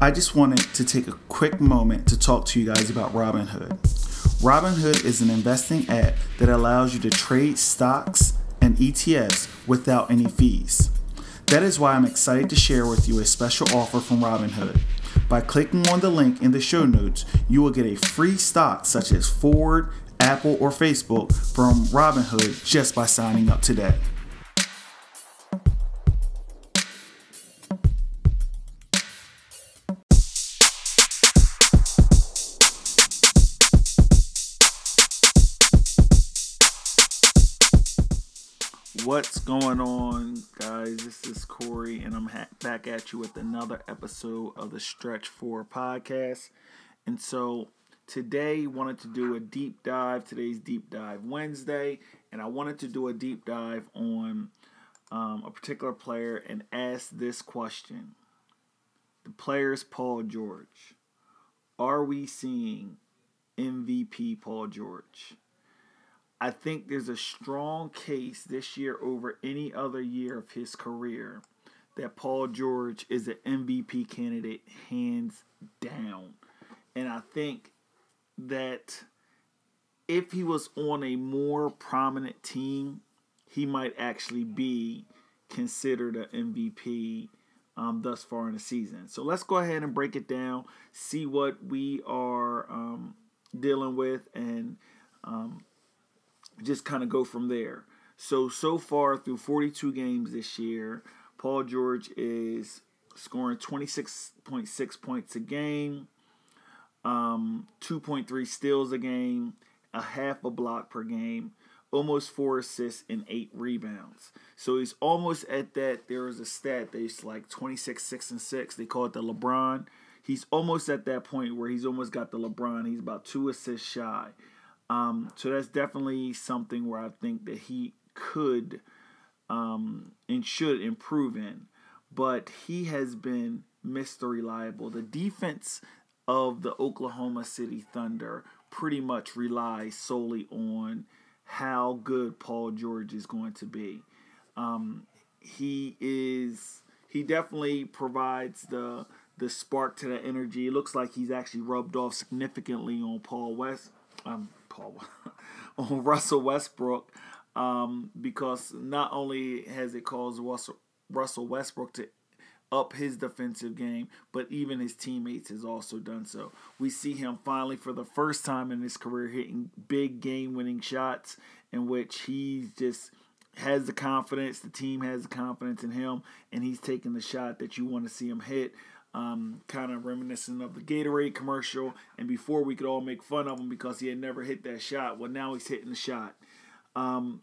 I just wanted to take a quick moment to talk to you guys about Robinhood. Robinhood is an investing app that allows you to trade stocks and ETFs without any fees. That is why I'm excited to share with you a special offer from Robinhood. By clicking on the link in the show notes, you will get a free stock such as Ford, Apple, or Facebook from Robinhood just by signing up today. What's going on, guys? This is Corey, and I'm ha- back at you with another episode of the Stretch Four podcast. And so today, wanted to do a deep dive. Today's deep dive Wednesday, and I wanted to do a deep dive on um, a particular player and ask this question: The player's Paul George. Are we seeing MVP Paul George? I think there's a strong case this year over any other year of his career that Paul George is an MVP candidate hands down. And I think that if he was on a more prominent team, he might actually be considered an MVP um, thus far in the season. So let's go ahead and break it down, see what we are um, dealing with, and um, just kind of go from there. So so far through 42 games this year, Paul George is scoring 26.6 points a game, um, 2.3 steals a game, a half a block per game, almost four assists and eight rebounds. So he's almost at that. There is a stat that's like 26, 6 and 6. They call it the LeBron. He's almost at that point where he's almost got the LeBron. He's about two assists shy. Um, so that's definitely something where I think that he could um, and should improve in. But he has been Mr. Reliable. The defense of the Oklahoma City Thunder pretty much relies solely on how good Paul George is going to be. Um, he is he definitely provides the the spark to the energy. It looks like he's actually rubbed off significantly on Paul West um, On Russell Westbrook um, because not only has it caused Russell, Russell Westbrook to up his defensive game, but even his teammates has also done so. We see him finally for the first time in his career hitting big game winning shots in which he just has the confidence, the team has the confidence in him, and he's taking the shot that you want to see him hit um, kind of reminiscent of the Gatorade commercial. And before we could all make fun of him because he had never hit that shot. Well, now he's hitting the shot. Um,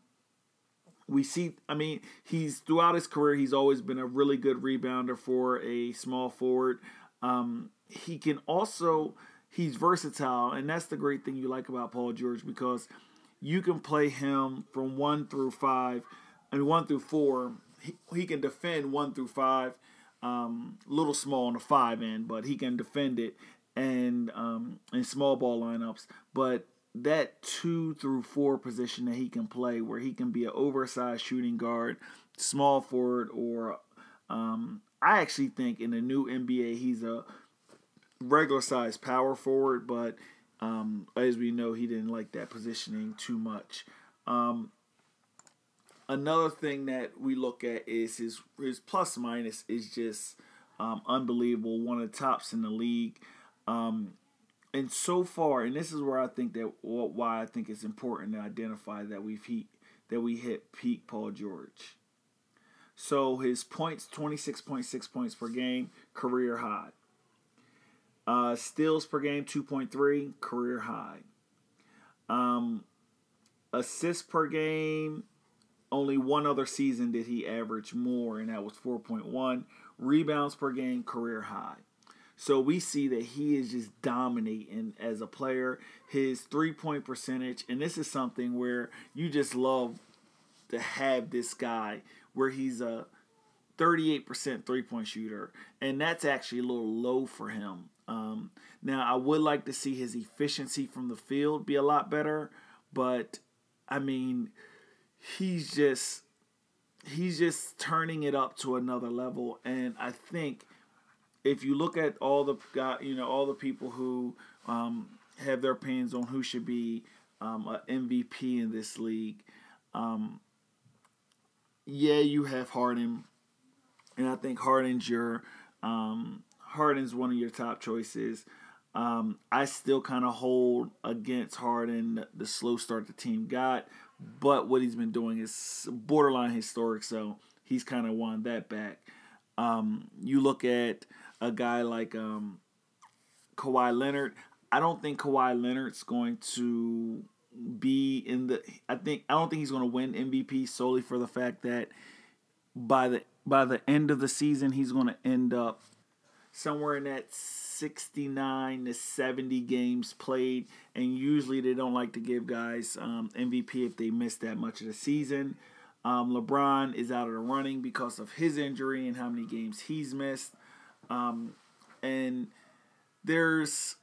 we see, I mean, he's throughout his career, he's always been a really good rebounder for a small forward. Um, he can also, he's versatile, and that's the great thing you like about Paul George because you can play him from one through five, mean, one through four. He, he can defend one through five um, little small on the five end, but he can defend it and um, in small ball lineups. But that two through four position that he can play, where he can be an oversized shooting guard, small forward, or um, I actually think in the new NBA he's a regular size power forward, but um, as we know, he didn't like that positioning too much. Um, another thing that we look at is his his plus minus is just um, unbelievable. One of the tops in the league. Um, and so far, and this is where I think that why I think it's important to identify that we've hit, that we hit peak Paul George. So his points, twenty six point six points per game, career high. Uh, steals per game, two point three, career high. Um, assists per game, only one other season did he average more, and that was 4.1 rebounds per game, career high. So we see that he is just dominating as a player. His three point percentage, and this is something where you just love to have this guy where he's a 38% three point shooter, and that's actually a little low for him. Um, now, I would like to see his efficiency from the field be a lot better, but I mean, he's just he's just turning it up to another level. And I think if you look at all the you know, all the people who um, have their opinions on who should be um, an MVP in this league, um, yeah, you have Harden, and I think Harden's your um, Harden's one of your top choices. Um, I still kind of hold against Harden the slow start the team got, but what he's been doing is borderline historic, so he's kind of won that back. Um, you look at a guy like um, Kawhi Leonard. I don't think Kawhi Leonard's going to be in the. I think I don't think he's going to win MVP solely for the fact that by the by the end of the season he's going to end up somewhere in that 69 to 70 games played and usually they don't like to give guys um, mvp if they miss that much of the season um, lebron is out of the running because of his injury and how many games he's missed um, and there's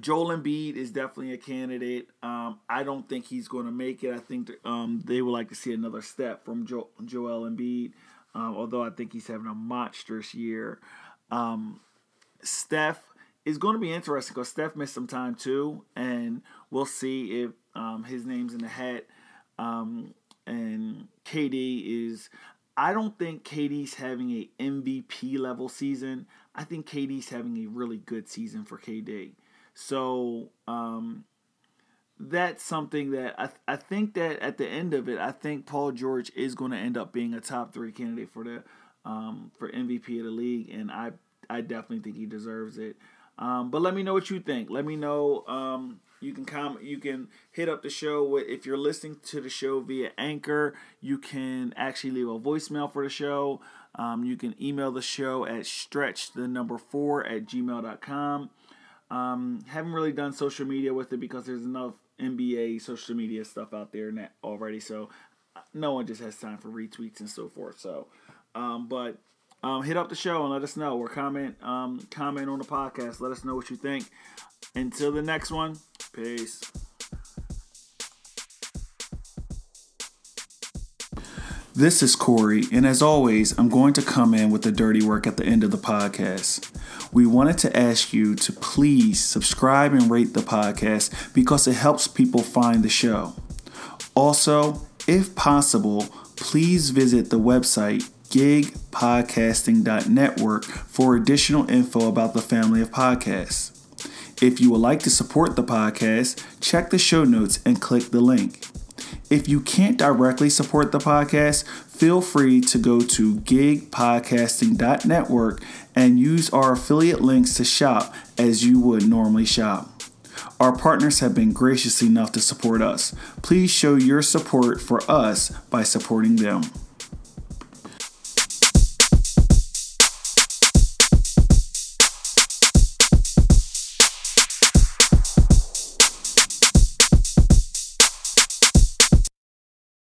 Joel Embiid is definitely a candidate. Um, I don't think he's going to make it. I think um, they would like to see another step from jo- Joel Embiid, um, although I think he's having a monstrous year. Um, Steph is going to be interesting because Steph missed some time too, and we'll see if um, his name's in the hat. Um, and KD is. I don't think KD's having a MVP level season. I think KD's having a really good season for KD. So um, that's something that I, th- I think that at the end of it, I think Paul George is going to end up being a top three candidate for the um, for MVP of the league, and I I definitely think he deserves it. Um, but let me know what you think. Let me know. Um, you can comment. You can hit up the show with if you're listening to the show via Anchor. You can actually leave a voicemail for the show. Um, you can email the show at stretch the number four at gmail.com. Um, haven't really done social media with it because there's enough NBA social media stuff out there already. So no one just has time for retweets and so forth. So, um, but um, hit up the show and let us know or comment um, comment on the podcast. Let us know what you think. Until the next one, peace. This is Corey, and as always, I'm going to come in with the dirty work at the end of the podcast we wanted to ask you to please subscribe and rate the podcast because it helps people find the show. Also, if possible, please visit the website gigpodcasting.network for additional info about the family of podcasts. If you would like to support the podcast, check the show notes and click the link. If you can't directly support the podcast, feel free to go to gigpodcasting.network and use our affiliate links to shop as you would normally shop. Our partners have been gracious enough to support us. Please show your support for us by supporting them.